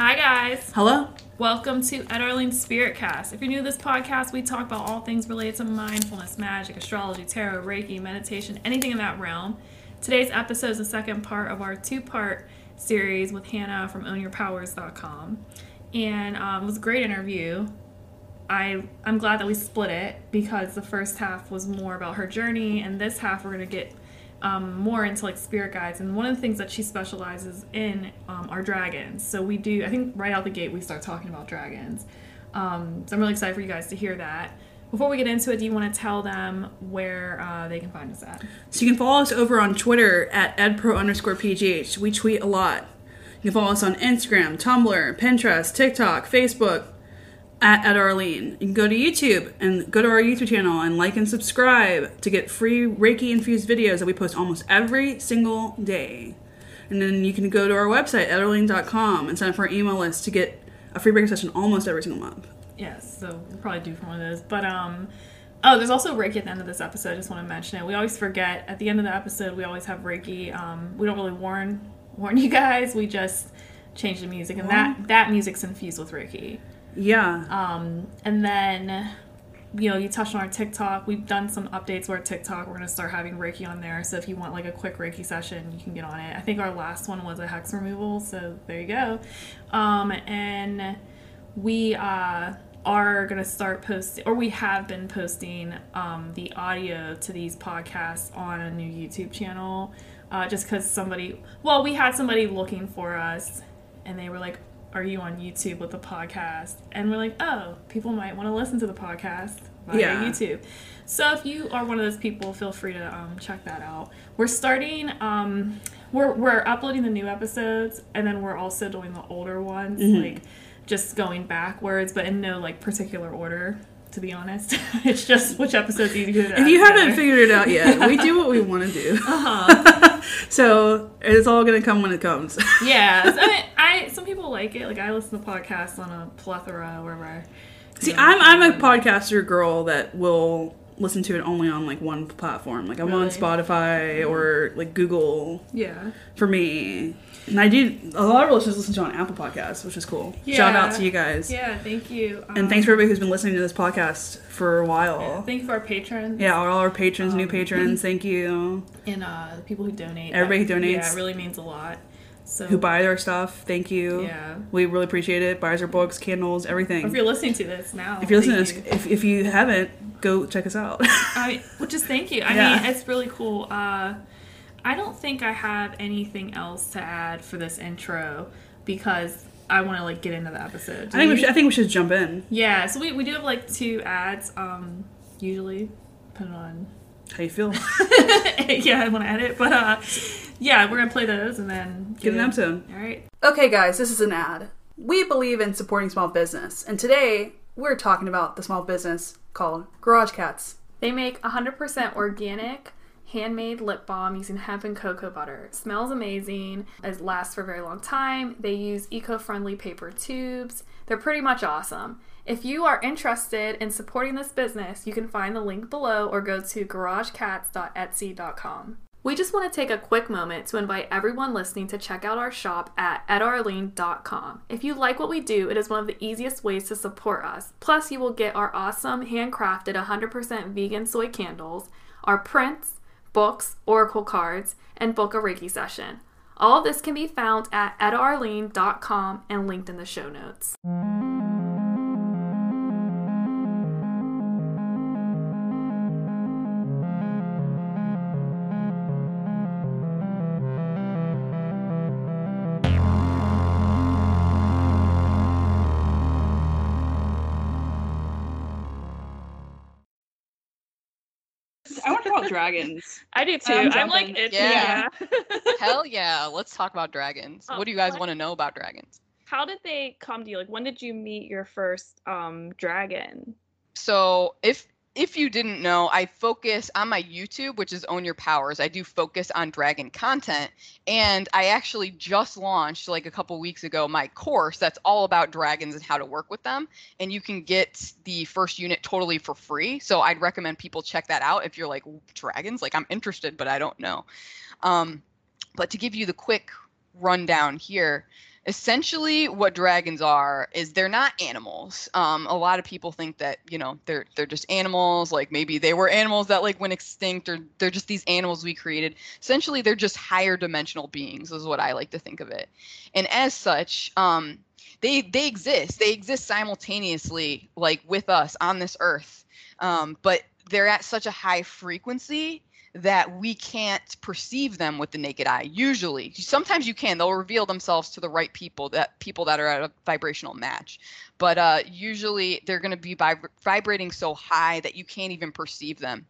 Hi, guys. Hello. Welcome to Ed Spirit Cast. If you're new to this podcast, we talk about all things related to mindfulness, magic, astrology, tarot, Reiki, meditation, anything in that realm. Today's episode is the second part of our two part series with Hannah from ownyourpowers.com. And um, it was a great interview. I, I'm glad that we split it because the first half was more about her journey, and this half we're going to get um, more into like spirit guides. And one of the things that she specializes in um, are dragons. So we do, I think right out the gate, we start talking about dragons. Um, so I'm really excited for you guys to hear that. Before we get into it, do you want to tell them where uh, they can find us at? So you can follow us over on Twitter at edpro underscore pgh. We tweet a lot. You can follow us on Instagram, Tumblr, Pinterest, TikTok, Facebook at, Etta Arlene. You can go to YouTube and go to our YouTube channel and like and subscribe to get free Reiki infused videos that we post almost every single day. And then you can go to our website, ettaarlene.com, and sign up for our email list to get a free Reiki session almost every single month. Yes, so we'll probably do for one of those. But um oh, there's also Reiki at the end of this episode. I just want to mention it. We always forget at the end of the episode we always have Reiki. Um we don't really warn warn you guys. We just change the music and that that music's infused with Reiki. Yeah. Um and then you know, you touched on our TikTok. We've done some updates to our TikTok. We're gonna start having Reiki on there. So if you want like a quick Reiki session, you can get on it. I think our last one was a hex removal, so there you go. Um, and we uh, are gonna start posting, or we have been posting um, the audio to these podcasts on a new YouTube channel. Uh, just because somebody, well, we had somebody looking for us, and they were like, "Are you on YouTube with the podcast?" And we're like, "Oh, people might want to listen to the podcast via Yeah. YouTube." So if you are one of those people, feel free to um, check that out. We're starting. Um, we're we're uploading the new episodes, and then we're also doing the older ones, like just going backwards, but in no like particular order. To be honest, it's just which episodes you do. If you haven't figured it out yet, we do what we want to do. uh-huh. so it's all gonna come when it comes. yeah, so, I, mean, I some people like it. Like I listen to podcasts on a plethora wherever. See, know, I'm I'm a podcaster girl that will listen to it only on like one platform. Like I'm on Really? Spotify or like Google Yeah. for me. And I do a lot of listeners listen to it on Apple Podcasts, which is cool. Shout out to you guys. Yeah. Thank you. Um, And thanks for everybody who's been listening to this podcast for a while. Thank you for our patrons. Yeah, all our patrons, new Um, patrons, thank you. And uh, the people who donate. Everybody who That- donates. Yeah, it really means a lot. So Who buy our stuff, thank you. Yeah. We really appreciate it. Buys our books, candles, everything. If you're listening to this now, If you're listening to this, if, if you haven't, go check us out. I well, just thank you. I Yeah. mean, it's really cool. Uh, I don't think I have anything else to add for this intro because I want to like get into the episode. Do I think we should, I think we should jump in. Yeah, so we, we do have like two ads. Um, usually, depending on How you feel? yeah, I want to edit, but uh, yeah, we're gonna play those and then Get an episode. All right. Okay, guys, this is an ad. We believe in supporting small business, and today we're talking about the small business called Garage Cats. They make 100% organic, handmade lip balm using hemp and cocoa butter. Smells amazing. It lasts for a very long time. They use eco-friendly paper tubes. They're pretty much awesome. If you are interested in supporting this business, you can find the link below or go to garagecats.etsy.com. We just want to take a quick moment to invite everyone listening to check out our shop at ettaarlene.com. If you like what we do, it is one of the easiest ways to support us. Plus, you will get our awesome handcrafted 100% vegan soy candles, our prints, books, oracle cards, and book a Reiki session. All of this can be found at ettaarlene.com and linked in the show notes. I dragons. I do too. I'm I'm, like, jumping. it's, Yeah. yeah. Hell yeah, let's talk about dragons. Oh, what do you guys want to know about dragons? How did they come to you? Like, when did you meet your first um dragon? So, if if you didn't know, I focus on my YouTube, which is Own Your Powers. I do focus on dragon content, and I actually just launched like a couple weeks ago my course that's all about dragons and how to work with them. And you can get the first unit totally for free. So I'd recommend people check that out if you're like dragons, like I'm interested, but I don't know. Um, but to give you the quick rundown here, essentially what dragons are is they're not animals. Um, a lot of people think that you know they're they're just animals like maybe they were animals that like went extinct or they're just these animals we created. Essentially they're just higher dimensional beings is what i like to think of it. And as such um, they they exist. They exist simultaneously like with us on this earth. Um, but they're at such a high frequency that we can't perceive them with the naked eye usually. Sometimes you can. They'll reveal themselves to the right people that people that are at a vibrational match. But uh, usually they're going to be vib- vibrating so high that you can't even perceive them.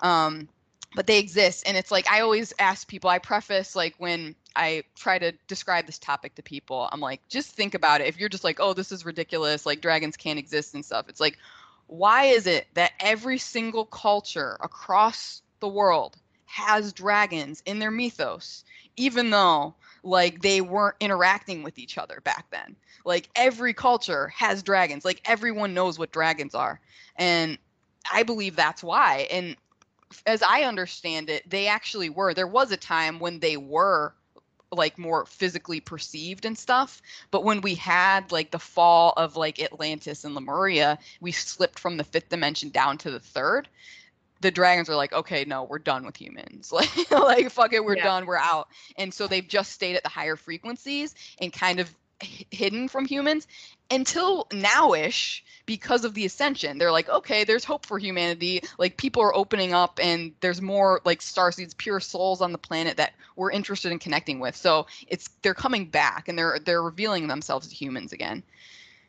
Um, but they exist and it's like i always ask people i preface like when i try to describe this topic to people i'm like just think about it. If you're just like oh this is ridiculous like dragons can't exist and stuff it's like why is it that every single culture across the world has dragons in their mythos, even though like they weren't interacting with each other back then. Like every culture has dragons. Like everyone knows what dragons are. And I believe that's why. And as I understand it, they actually were. There was a time when they were like more physically perceived and stuff. But when we had like the fall of like Atlantis and Lemuria, we slipped from the fifth dimension down to the third the dragons are like, okay, no, we're done with humans. Like, like fuck it, we're yeah. done, we're out. And so they've just stayed at the higher frequencies and kind of h- hidden from humans until nowish because of the ascension. They're like, okay, there's hope for humanity. Like people are opening up and there's more like starseeds, pure souls on the planet that we're interested in connecting with. So it's they're coming back and they're they're revealing themselves to humans again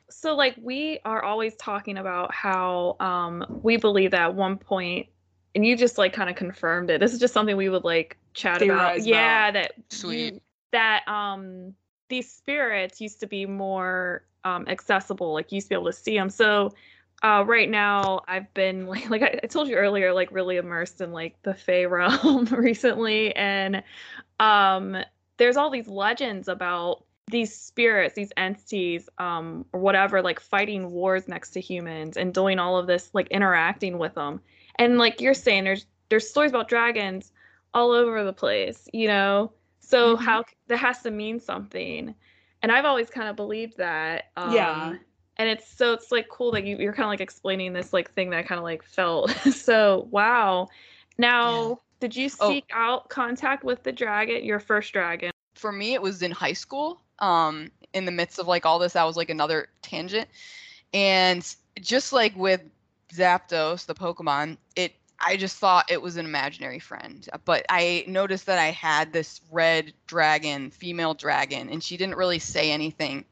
so like we are always talking about how um, we believe that at one point and you just like kind of confirmed it. This is just something we would like chat Theorize about. Yeah, that sweet. You, that um these spirits used to be more um accessible, like you used to be able to see them. So uh, right now I've been like like I, I, told you earlier, like really immersed in like the Fey realm recently, and um there's all these legends about these spirits, these entities, um, or whatever, like fighting wars next to humans and doing all of this, like interacting with them and like you're saying there's there's stories about dragons all over the place you know so mm-hmm. how that has to mean something and i've always kind of believed that um, yeah and it's so it's like cool that you, you're kind of like explaining this like thing that i kind of like felt so wow now yeah. did you oh. seek oh. out contact with the dragon your first dragon for me it was in high school um in the midst of like all this that was like another tangent and just like with Zapdos, the Pokemon, it I just thought it was an imaginary friend. But I noticed that I had this red dragon, female dragon, and she didn't really say anything.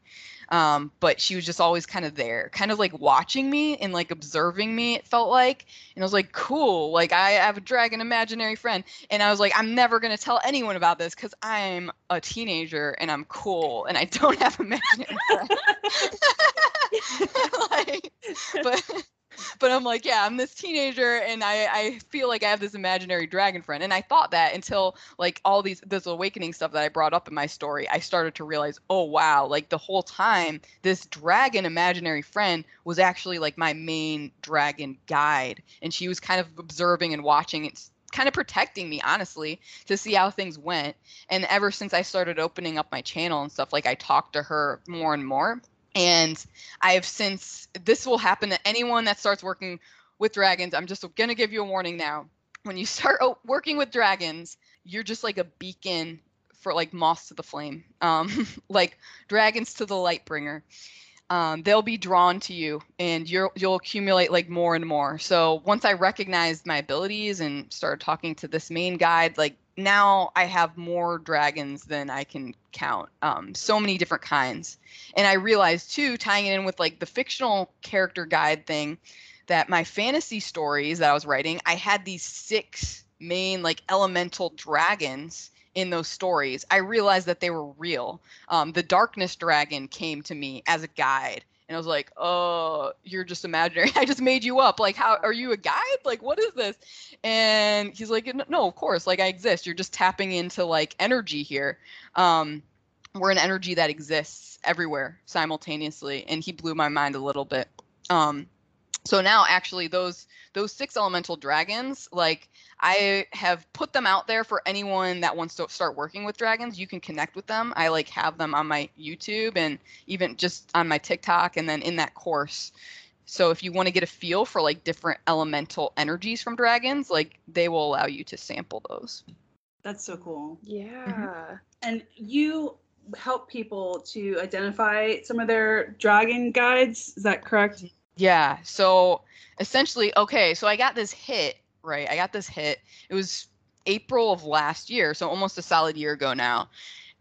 Um, but she was just always kind of there, kind of like watching me and like observing me, it felt like. And I was like, cool, like I have a dragon imaginary friend. And I was like, I'm never going to tell anyone about this because I'm a teenager and I'm cool and I don't have imaginary friends. like, but but I'm like, yeah, I'm this teenager and I, I feel like I have this imaginary dragon friend. And I thought that until like all these this awakening stuff that I brought up in my story, I started to realize, oh wow, like the whole time this dragon imaginary friend was actually like my main dragon guide. And she was kind of observing and watching and kind of protecting me honestly to see how things went and ever since i started opening up my channel and stuff like i talked to her more and more and I have since, this will happen to anyone that starts working with dragons. I'm just going to give you a warning now. When you start working with dragons, you're just like a beacon for like moths to the flame, um, like dragons to the light bringer. Um, they'll be drawn to you and you'll you'll accumulate like more and more. So once I recognized my abilities and started talking to this main guide, like now I have more dragons than I can count. Um, so many different kinds. And I realized too, tying it in with like the fictional character guide thing, that my fantasy stories that I was writing, I had these six main like elemental dragons in those stories. I realized that they were real. Um, the darkness dragon came to me as a guide and I was like, "Oh, you're just imaginary. I just made you up. Like, how are you a guide? Like, what is this?" And he's like, "No, of course. Like, I exist. You're just tapping into like energy here. Um, we're an energy that exists everywhere simultaneously." And he blew my mind a little bit. Um, so now actually those those six elemental dragons like i have put them out there for anyone that wants to start working with dragons you can connect with them i like have them on my youtube and even just on my tiktok and then in that course so if you want to get a feel for like different elemental energies from dragons like they will allow you to sample those That's so cool. Yeah. Mm-hmm. And you help people to identify some of their dragon guides. Is that correct? Mm-hmm. Yeah. So essentially, okay, so I got this hit, right? I got this hit. It was April of last year, so almost a solid year ago now.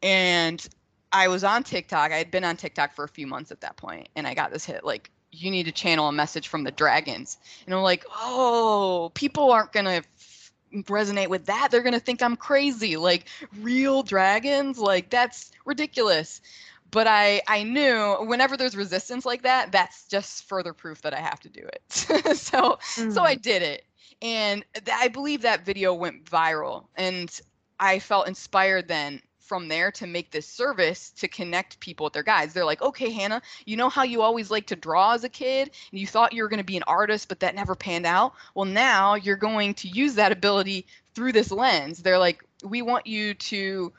And I was on TikTok. I had been on TikTok for a few months at that point, and I got this hit like you need to channel a message from the dragons. And I'm like, "Oh, people aren't going to resonate with that. They're going to think I'm crazy. Like real dragons? Like that's ridiculous." But I I knew whenever there's resistance like that, that's just further proof that I have to do it. so so I mm. did it, and th- I believe that video went viral, and I felt inspired then from there to make this service to connect people with their guides. They're like, okay, Hannah, you know how you always like to draw as a kid, and you thought you were going to be an artist, but that never panned out. Well, now you're going to use that ability through this lens. They're like, we want you to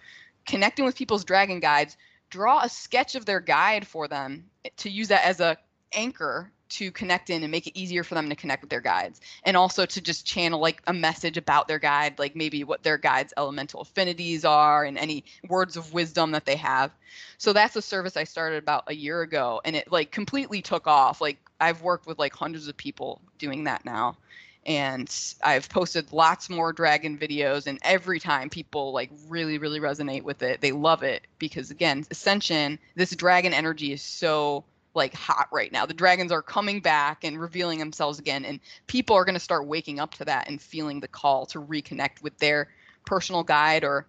connecting with people's dragon guides draw a sketch of their guide for them eh, to use that as a anchor to connect in and make it easier for them to connect with their guides. And also to just channel like a message about their guide like maybe what their guide's elemental affinities are and any words of wisdom that they have. So that's a service i started about a year ago and it like completely took off. Like i've worked with like hundreds of people doing that now and I've posted lots more dragon videos and every time people like really really resonate with it. They love it because again, Ascension, this dragon energy is so like hot right now. The dragons are coming back and revealing themselves again and people are going to start waking up to that and feeling the call to reconnect with their personal guide or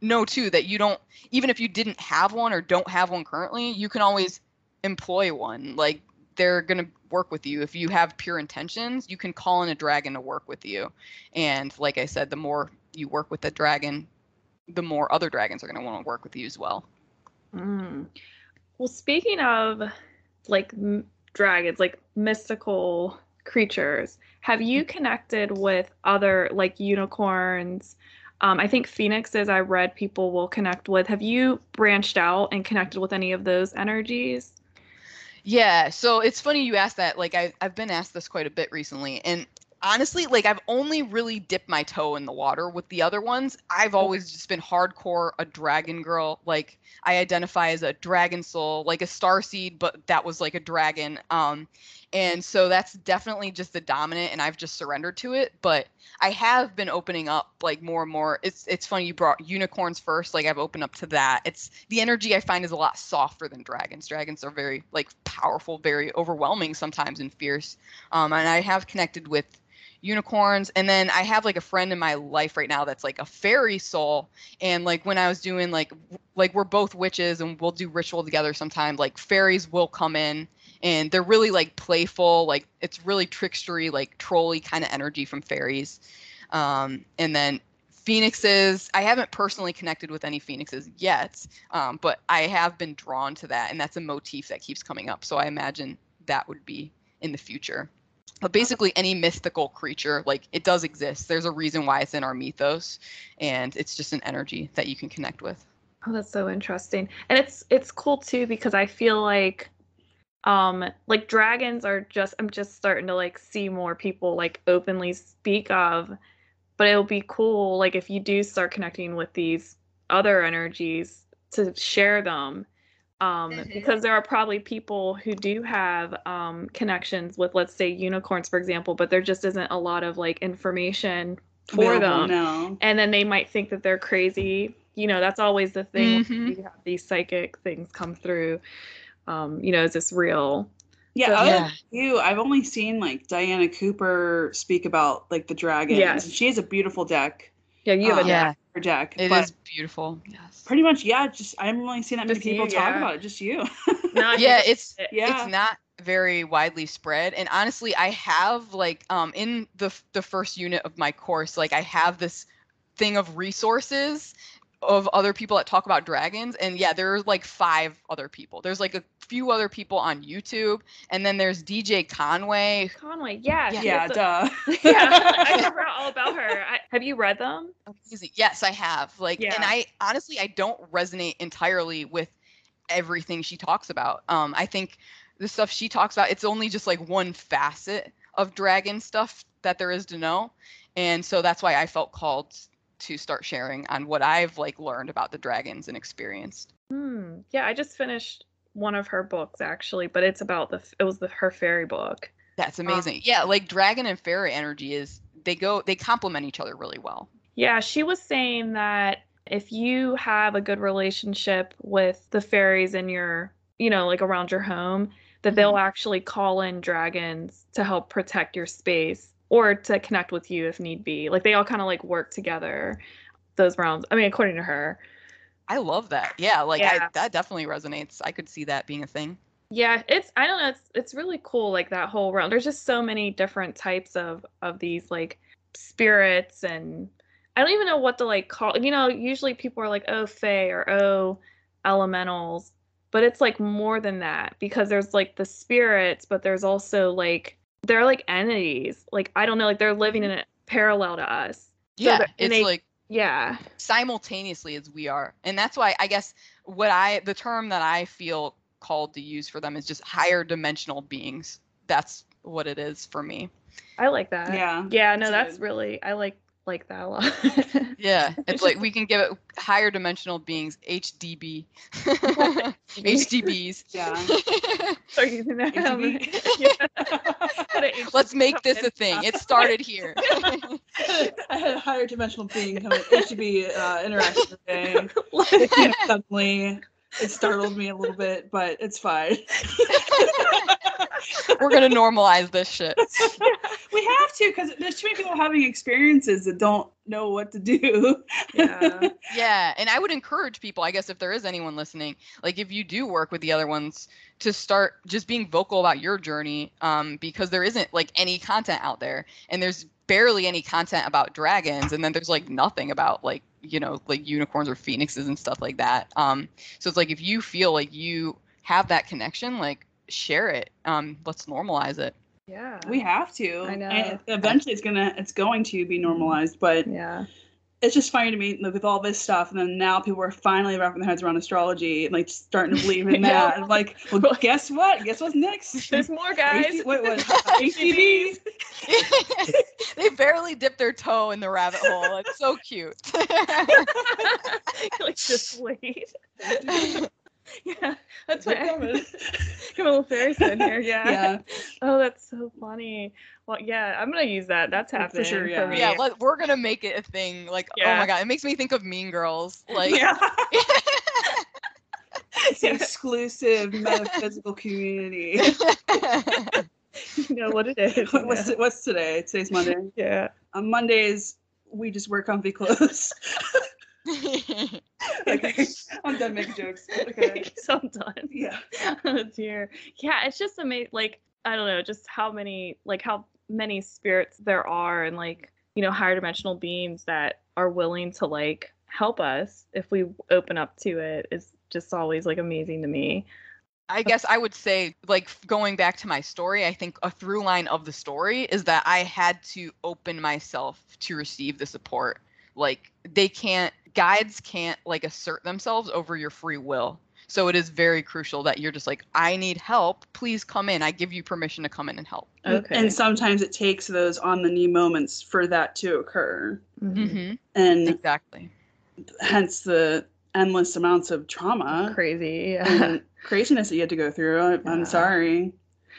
know too that you don't even if you didn't have one or don't have one currently, you can always employ one. Like they're going to work with you. If you have pure intentions, you can call in a dragon to work with you. And like I said, the more you work with the dragon, the more other dragons are going to want to work with you as well. Mm. Well, speaking of like m- dragons, like mystical creatures, have you connected with other like unicorns? Um, I think phoenixes, I read people will connect with. Have you branched out and connected with any of those energies? Yeah, so it's funny you asked that. Like I I've been asked this quite a bit recently and honestly, like I've only really dipped my toe in the water with the other ones. I've always just been hardcore a dragon girl. Like I identify as a dragon soul, like a star seed, but that was like a dragon. Um and so that's definitely just the dominant and I've just surrendered to it, but I have been opening up like more and more. It's it's funny you brought unicorns first, like I've opened up to that. It's the energy I find is a lot softer than dragons. Dragons are very like powerful, very overwhelming sometimes and fierce. Um and I have connected with unicorns and then i have like a friend in my life right now that's like a fairy soul and like when i was doing like like we're both witches and we'll do ritual together sometime like fairies will come in and they're really like playful like it's really trickstery like trolly kind of energy from fairies. Um, and then phoenixes i haven't personally connected with any phoenixes yet um, but i have been drawn to that and that's a motif that keeps coming up so i imagine that would be in the future. But basically any mythical creature like it does exist. There's a reason why it's in our mythos and it's just an energy that you can connect with. Oh, that's so interesting. And it's it's cool too because I feel like um like dragons are just I'm just starting to like see more people like openly speak of but it'll be cool like if you do start connecting with these other energies to share them um Mhm. because there are probably people who do have um connections with let's say unicorns for example but there just isn't a lot of like information for Available them now. and then they might think that they're crazy. You know, that's always the thing. Mhm. You have these psychic things come through. Um, you know, is this real? Yeah, So- other Yeah. than you, I've only seen like Diana Cooper speak about like the dragons. Yes. and She has a beautiful deck. Yeah, you have Um, a deck. Her deck. It is but beautiful yes pretty much, yeah. Just I haven't really seen that many Just you, people talk yeah. about it. Just you. No, I yeah it's- it's yeah. it's not very widely spread and honestly i have like um in the the first unit of my course like i have this thing of resources of other people that talk about dragons and yeah there's like five other people there's like a few other people on youtube and then there's dj conway Conway, yeah, Yeah. Yeah, has a- duh. yeah, I forgot all about her. I, have you read them? amazing yes i have like Yeah. and i honestly i don't resonate entirely with everything she talks about um i think the stuff she talks about it's only just like one facet of dragon stuff that there is to know and so that's why i felt called to start sharing on what i've like learned about the dragons and experienced Hmm. Yeah, I just finished one of her books actually, but it's about the it was the her fairy book. That's amazing. yeah, like dragon and fairy energy is they go they complement each other really well. Yeah, she was saying that if you have a good relationship with the fairies in your, you know, like around your home, that they'll actually call in dragons to help protect your space or to connect with you if need be. Like they all kind of like work together those realms. I mean, according to her. I love that. Yeah, like I, that definitely resonates. I could see that being a thing. Yeah, it's I don't know, it's it's really cool like that whole realm. There's just so many different types of of these like spirits and I don't even know what to like call. You know, usually people are like oh fae or oh elementals, but it's like more than that because there's like the spirits, but there's also like they're like entities. Like I don't know, like they're living in mm-hmm. a parallel to us. Yeah, that- and it's they- like Yeah. simultaneously as we are. And that's why I guess what I the term that I feel called to use for them is just higher dimensional beings. That's what it is for me. I like that. Yeah. Yeah, no, That's that's really I like like that a lot. Yeah, it's It's like we can give it higher dimensional beings, HDB, HDBs. Yeah. Start using that. HDB? Yeah. Let's make this a thing. It started here. I had a higher dimensional being come HB uh, interaction today. It came suddenly. It startled me a little bit, but it's fine. We're gonna normalize this shit. we have to because there's too many people having experiences that don't know what to do. Yeah. Yeah, and I would encourage people, I guess, if there is anyone listening, like if you do work with the other ones, to start just being vocal about your journey, um, because there isn't like any content out there, and there's barely any content about dragons, and then there's like nothing about like you know like unicorns or phoenixes and stuff like that. Um, so it's like if you feel like you have that connection, like share it. Um, let's normalize it. Yeah. we have to. I know. And eventually, it's gonna, it's going to be normalized, but Yeah. it's just funny to me like, with all this stuff, and then now people are finally wrapping their heads around astrology and like starting to believe in Yeah. that. And like, well, guess what? Guess what's next? There's more guys. H- Wait, what? HTV? they barely dip their toe in the rabbit hole. It's so cute. like just wait. Yeah. That's They're what coming. Come a little fairy in here. Yeah. Yeah. Oh, that's so funny. Well, yeah, I'm gonna use that. That's For happening sure, for yeah. me. yeah, let, we're gonna make it a thing. Like, oh my god, it makes me think of Mean Girls. Like, Yeah. It's an exclusive metaphysical community. you know what it is. what's what's today? Today's Monday. yeah. On Mondays, we just wear comfy clothes. okay, I'm done making jokes. Okay. so I'm done. Yeah. oh dear. Yeah, it's just amazing. Like I don't know, just how many like how many spirits there are, and like you know higher dimensional beings that are willing to like help us if we open up to it is just always like amazing to me. I guess I would say, like, going back to my story, I think a through line of the story is that I had to open myself to receive the support. Like, they can't, guides can't, like, assert themselves over your free will. So it is very crucial that you're just like, I need help. Please come in. I give you permission to come in and help. Okay. And sometimes it takes those on the knee moments for that to occur. Mhm. hmm And Exactly. hence the endless amounts of trauma Crazy. And craziness that you had to go through. I, Yeah. I'm sorry.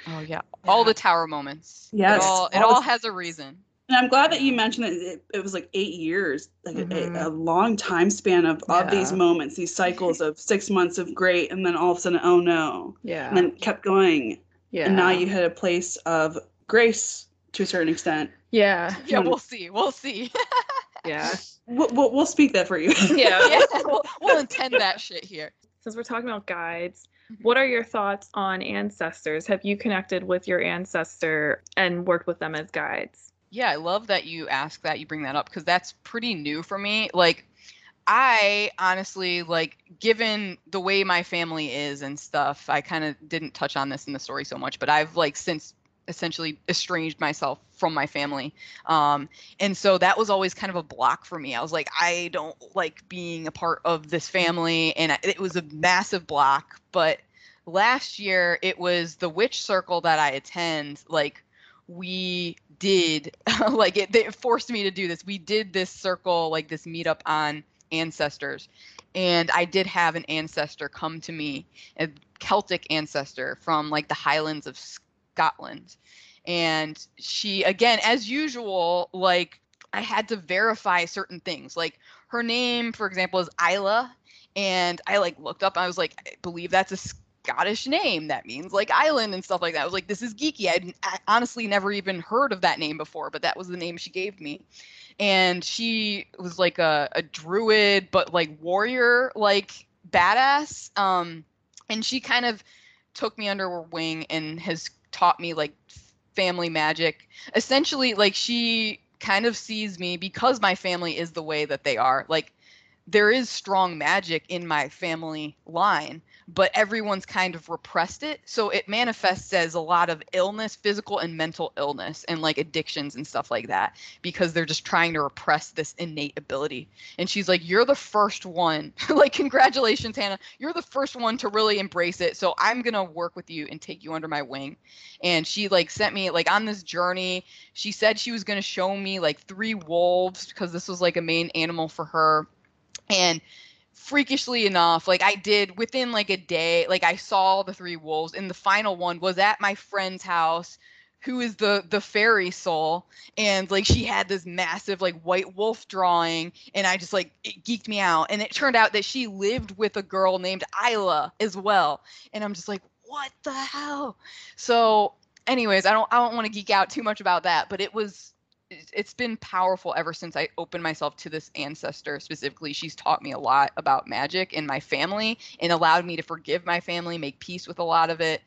Oh, yeah. All the tower moments. Yes, It all, it all the- all has a reason. And I'm glad that you mentioned that it, it was like eight years, like a- Mhm. a, a long time span of, of these moments, these cycles of six months of great, and then all of a sudden, oh no, yeah. and then kept going. yeah. And now you hit a place of grace to a certain extent. Yeah. Yeah, Hmm. we'll see. We'll see. Yeah. We'll, we'll, we'll speak that for you. Yeah. yeah, we'll, we'll intend that shit here. Since we're talking about guides, what are your thoughts on ancestors? Have you connected with your ancestor and worked with them as guides? Yeah, I love that you ask that, you bring that up because that's pretty new for me. Like, I honestly like given the way my family is and stuff, I kind of didn't touch on this in the story so much, but I've like since essentially estranged myself from my family. Um, and so that was always kind of a block for me. I was like, I don't like being a part of this family. And it was a massive block. But last year, it was the witch circle that I attend. Like, we did, like, it, it forced me to do this. We did this circle, like, this meetup on ancestors. And I did have an ancestor come to me, a Celtic ancestor from like the Highlands of Scotland. And she, again, as usual, like I had to verify certain things. Like her name, for example, is Isla. And I like looked up, I was like, I believe that's a Scottish name. That means like island and stuff like that. I was like, this is geeky. I'd I honestly never even heard of that name before, but that was the name she gave me. And she was like a, a druid, but like warrior, like badass. Um, and she kind of took me under her wing and has taught me like family magic. Essentially, like she kind of sees me because my family is the way that they are. Like there is strong magic in my family line, but everyone's kind of repressed it. So it manifests as a lot of illness, physical and mental illness, and like addictions and stuff like that, because they're just trying to repress this innate ability. And she's like, You're the first one. like, congratulations, Hannah. You're the first one to really embrace it. So I'm going to work with you and take you under my wing. And she like sent me like on this journey. She said she was going to show me like three wolves because this was like a main animal for her. And freakishly enough, like I did within like a day, like I saw the three wolves, and the final one was at my friend's house who is the the fairy soul and like she had this massive like white wolf drawing and i just like it geeked me out and it turned out that she lived with a girl named isla as well and i'm just like what the hell? So anyways i don't i don't want to geek out too much about that but it was it's been powerful ever since I opened myself to this ancestor specifically. She's taught me a lot about magic and my family and allowed me to forgive my family, make peace with a lot of it.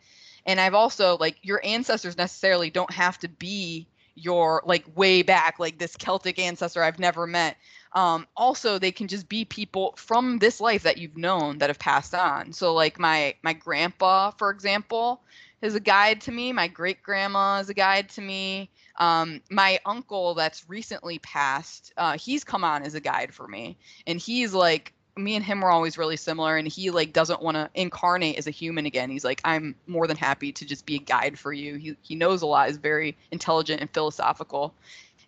And I've also like your ancestors necessarily don't have to be your like way back like this Celtic ancestor I've never met. Um, also, they can just be people from this life that you've known that have passed on. So like my my grandpa, for example, is a guide to me. My great grandma is a guide to me. Um, my uncle that's recently passed, uh, he's come on as a guide for me, and he's like me and him were always really similar and he like doesn't want to incarnate as a human again. He's like i'm more than happy to just be a guide for you. He, he knows a lot is very intelligent and philosophical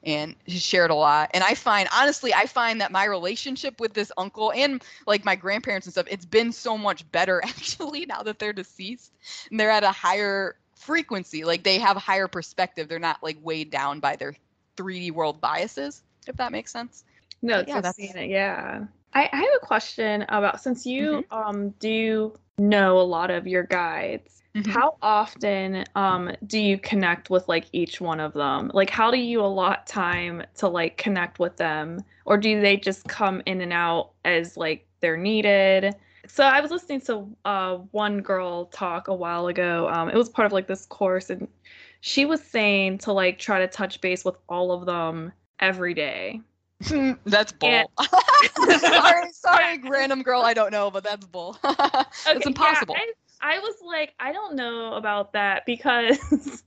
and he shared a lot. And i find honestly i find that my relationship with this uncle and like my grandparents and stuff it's been so much better actually now that they're deceased and they're at a higher frequency. Like they have higher perspective. They're not like weighed down by their 3D world biases, if that makes sense. No, yeah, that's it. Yeah. I, I, have a question about since you mm-hmm. um do know a lot of your guides. Mm-hmm. How often um do you connect with like each one of them? Like how do you allot time to like connect with them or do they just come in and out as like they're needed? So I was listening to uh, one girl talk a while ago. Um, it was part of like this course, and she was saying to like try to touch base with all of them every day. that's bull. And- sorry, sorry, random girl. I don't know, but that's bull. it's okay, impossible. Yeah, I, I, was like, I don't know about that because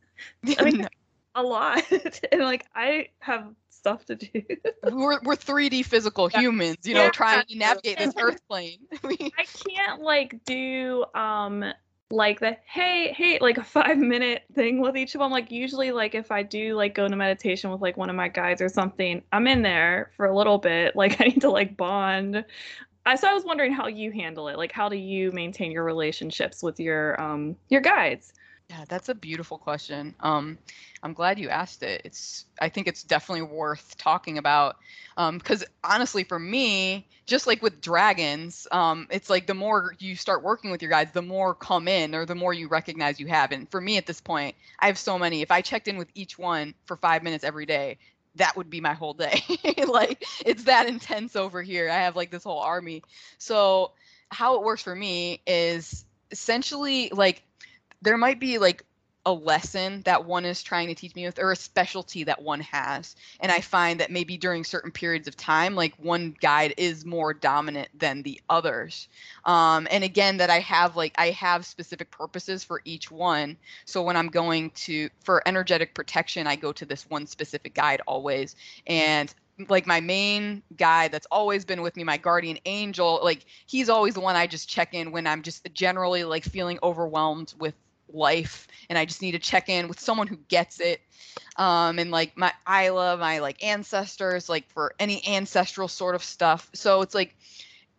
I mean, a lot, and like I have stuff to do. we're we're 3D physical humans, you know, yeah. trying to navigate this earth plane. I can't like do um like the hey hey like a five minute thing with each of them like usually like if i do like go into meditation with like one of my guides or something i'm in there for a little bit like i need to like bond I, so i was wondering how you handle it like how do you maintain your relationships with your um your guides yeah, that's a beautiful question. Um, I'm glad you asked it. It's I think it's definitely worth talking about because um, honestly, for me, just like with dragons, um, it's like the more you start working with your guides, the more come in or the more you recognize you have. And for me, at this point, I have so many. If I checked in with each one for five minutes every day, that would be my whole day. like it's that intense over here. I have like this whole army. So how it works for me is essentially like there might be like a lesson that one is trying to teach me with or a specialty that one has. And i find that maybe during certain periods of time like one guide is more dominant than the others. Um, and again that i have like i have specific purposes for each one. So when i'm going to for energetic protection i go to this one specific guide always. And like my main guy that's always been with me my guardian angel like he's always the one i just check in when i'm just generally like feeling overwhelmed with life and i just need to check in with someone who gets it um and like my i love my like ancestors like for any ancestral sort of stuff so it's like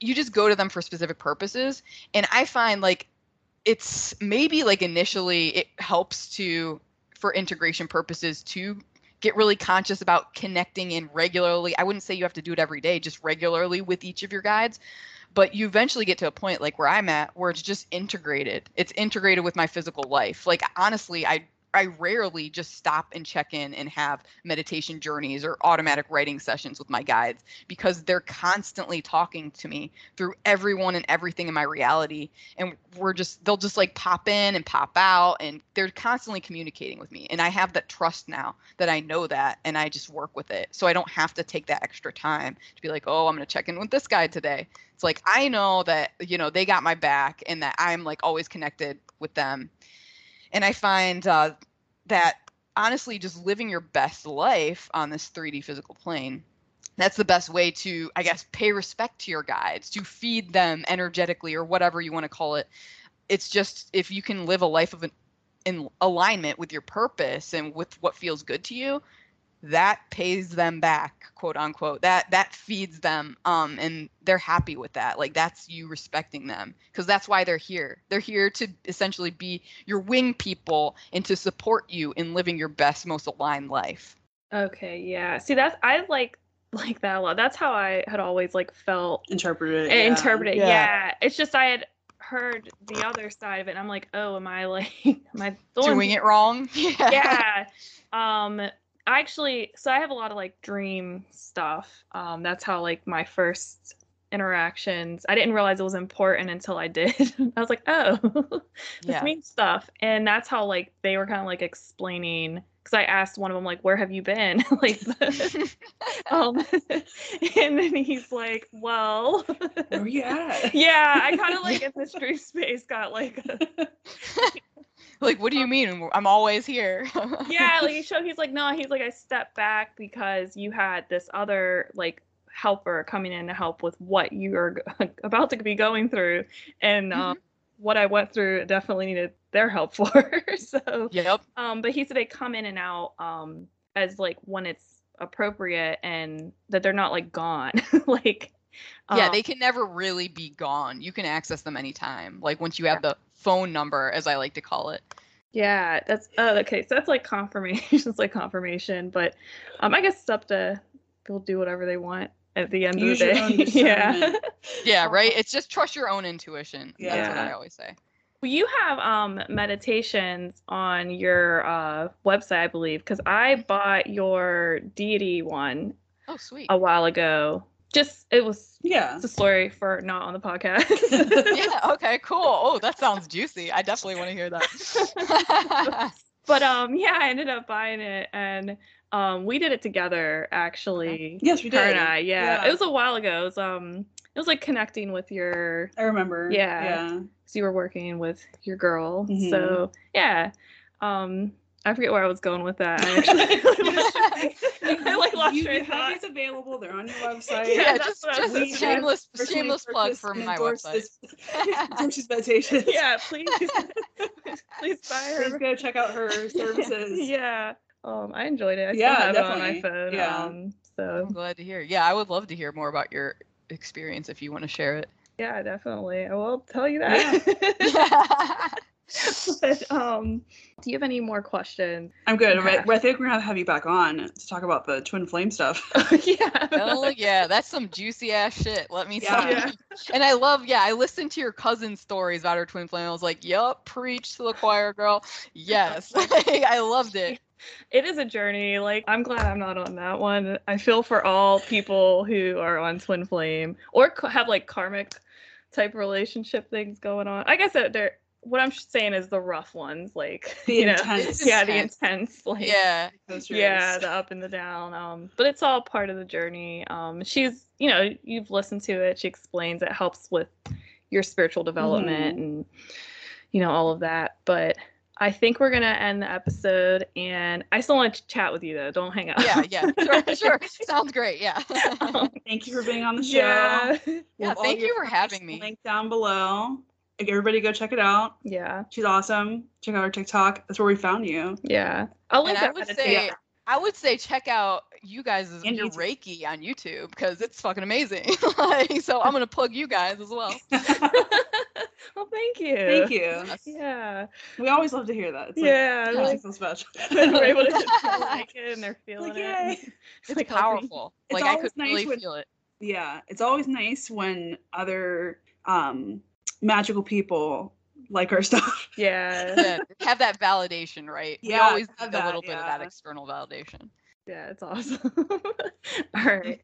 you just go to them for specific purposes and i find like it's maybe like initially it helps to for integration purposes to get really conscious about connecting in regularly. I wouldn't say you have to do it every day, just regularly with each of your guides. But you eventually get to a point like where I'm at where it's just integrated. It's integrated with my physical life. Like honestly, I I rarely just stop and check in and have meditation journeys or automatic writing sessions with my guides because they're constantly talking to me through everyone and everything in my reality. And we're just, they'll just like pop in and pop out and they're constantly communicating with me. And I have that trust now that I know that and I just work with it. So I don't have to take that extra time to be like, oh, I'm going to check in with this guy today. It's like, I know that, you know, they got my back and that I'm like always connected with them and I find uh, that honestly, just living your best life on this 3D physical plane, that's the best way to, I guess, pay respect to your guides, to feed them energetically or whatever you want to call it. It's just if you can live a life of an, in alignment with your purpose and with what feels good to you, that pays them back quote unquote. That that feeds them um and they're happy with that. Like that's you respecting them because that's why they're here. They're here to essentially be your wing people and to support you in living your best most aligned life. Okay yeah. See that's i like like that a lot. That's how i had always like felt interpreted yeah. interpreted yeah. yeah. It's just i had heard the other side of it and i'm like oh am i like am i doing it wrong? Yeah. yeah. Um I actually so I have a lot of like dream stuff. Um, that's how like my first interactions. I didn't realize it was important until I did. I was like, oh, this yeah. means stuff, and that's how like they were kind of like explaining. Because I asked one of them like, "Where have you been?" like, um, and then he's like, "Well, where you at?" yeah, I kind of like in this dream space got like like, what do you mean? I'm always here. yeah, like he showed. He's like, no. He's like, I stepped back because you had this other like helper coming in to help with what you are about to be going through, and um, mm-hmm. what I went through definitely needed their help for. so yep. Um, but he said they come in and out um as like when it's appropriate and that they're not like gone like yeah, um, they can never really be gone. You can access them anytime. Like once you have yeah. the phone number, as I like to call it. Yeah, that's oh, okay. So that's like confirmation. it's like confirmation, but um, I guess it's up to people do whatever they want at the end Use of the day. yeah. yeah, right. It's just trust your own intuition. Yeah. That's what I always say. Well, you have um meditations on your uh website, I believe, because I bought your deity one. Oh, sweet. A while ago just it was yeah. it's a story for not on the podcast. Yeah okay cool. Oh that sounds juicy. I definitely want to hear that. But um yeah i ended up buying it and um we did it together actually. Okay. yes we did her and i yeah. yeah. it was a while ago. It was um it was like connecting with your i remember. Yeah. Yeah. Because you were working with your girl. Mm-hmm. so yeah. Um I forget where I was going with that. I actually I like lost you, train have these available. They're on your website. Yeah, yeah just, just a shameless, shameless plug for my website. This, meditation. Yeah, please, please buy her. Please go check out her services. yeah. Um, I enjoyed it. I yeah, definitely. on my phone. Yeah. Um, so I'm glad to hear. Yeah, I would love to hear more about your experience if you want to share it. Yeah, definitely. I will tell you that. Yeah. but um, do you have any more questions? I'm good. Yeah. I think we're gonna have you back on to talk about the twin flame stuff. yeah. Hell yeah, that's some juicy ass shit. Let me tell yeah. And I love, yeah, I listened to your cousin's stories about her twin flame. I was like, yup, preach to the choir, girl. Yes, I loved it. It is a journey. Like I'm glad I'm not on that one. I feel for all people who are on twin flame or have like karmic type relationship things going on. I guess that there what I'm saying is the rough ones, like The you know, yeah, the Intense. intense, like Yeah. Yeah, the up and the down. Um, but it's all part of the journey. Um, she's, you know, you've listened to it. She explains it helps with your spiritual development and, you know, all of that. But I think we're gonna end the episode, and I still want to chat with you though. Don't hang up. Yeah, yeah. Sure, sure. Sounds great. Yeah. Um, Thank you for being on the show. yeah, Yeah, thank you for having me. Link down below. Like, Everybody go check it out. yeah, She's awesome. Check out her TikTok. That's where we found you. yeah. I'll link And I would meditation. say I would say check out you guys' And your YouTube. Reiki on YouTube because it's fucking amazing. like, so I'm gonna plug you guys as well. well, thank you. Thank you. Yeah, We always love to hear that. It's yeah. Like, like, makes us feel special. when we're able to like it and they're feeling Like, it. yay. It's Like, powerful. It's like I always could nice really when- feel it. yeah, it's always nice when other um, magical people like our stuff. Yeah. Yeah, have that validation, right? we Yeah, always have need a that, little bit of that external validation. Yeah, it's awesome. All right.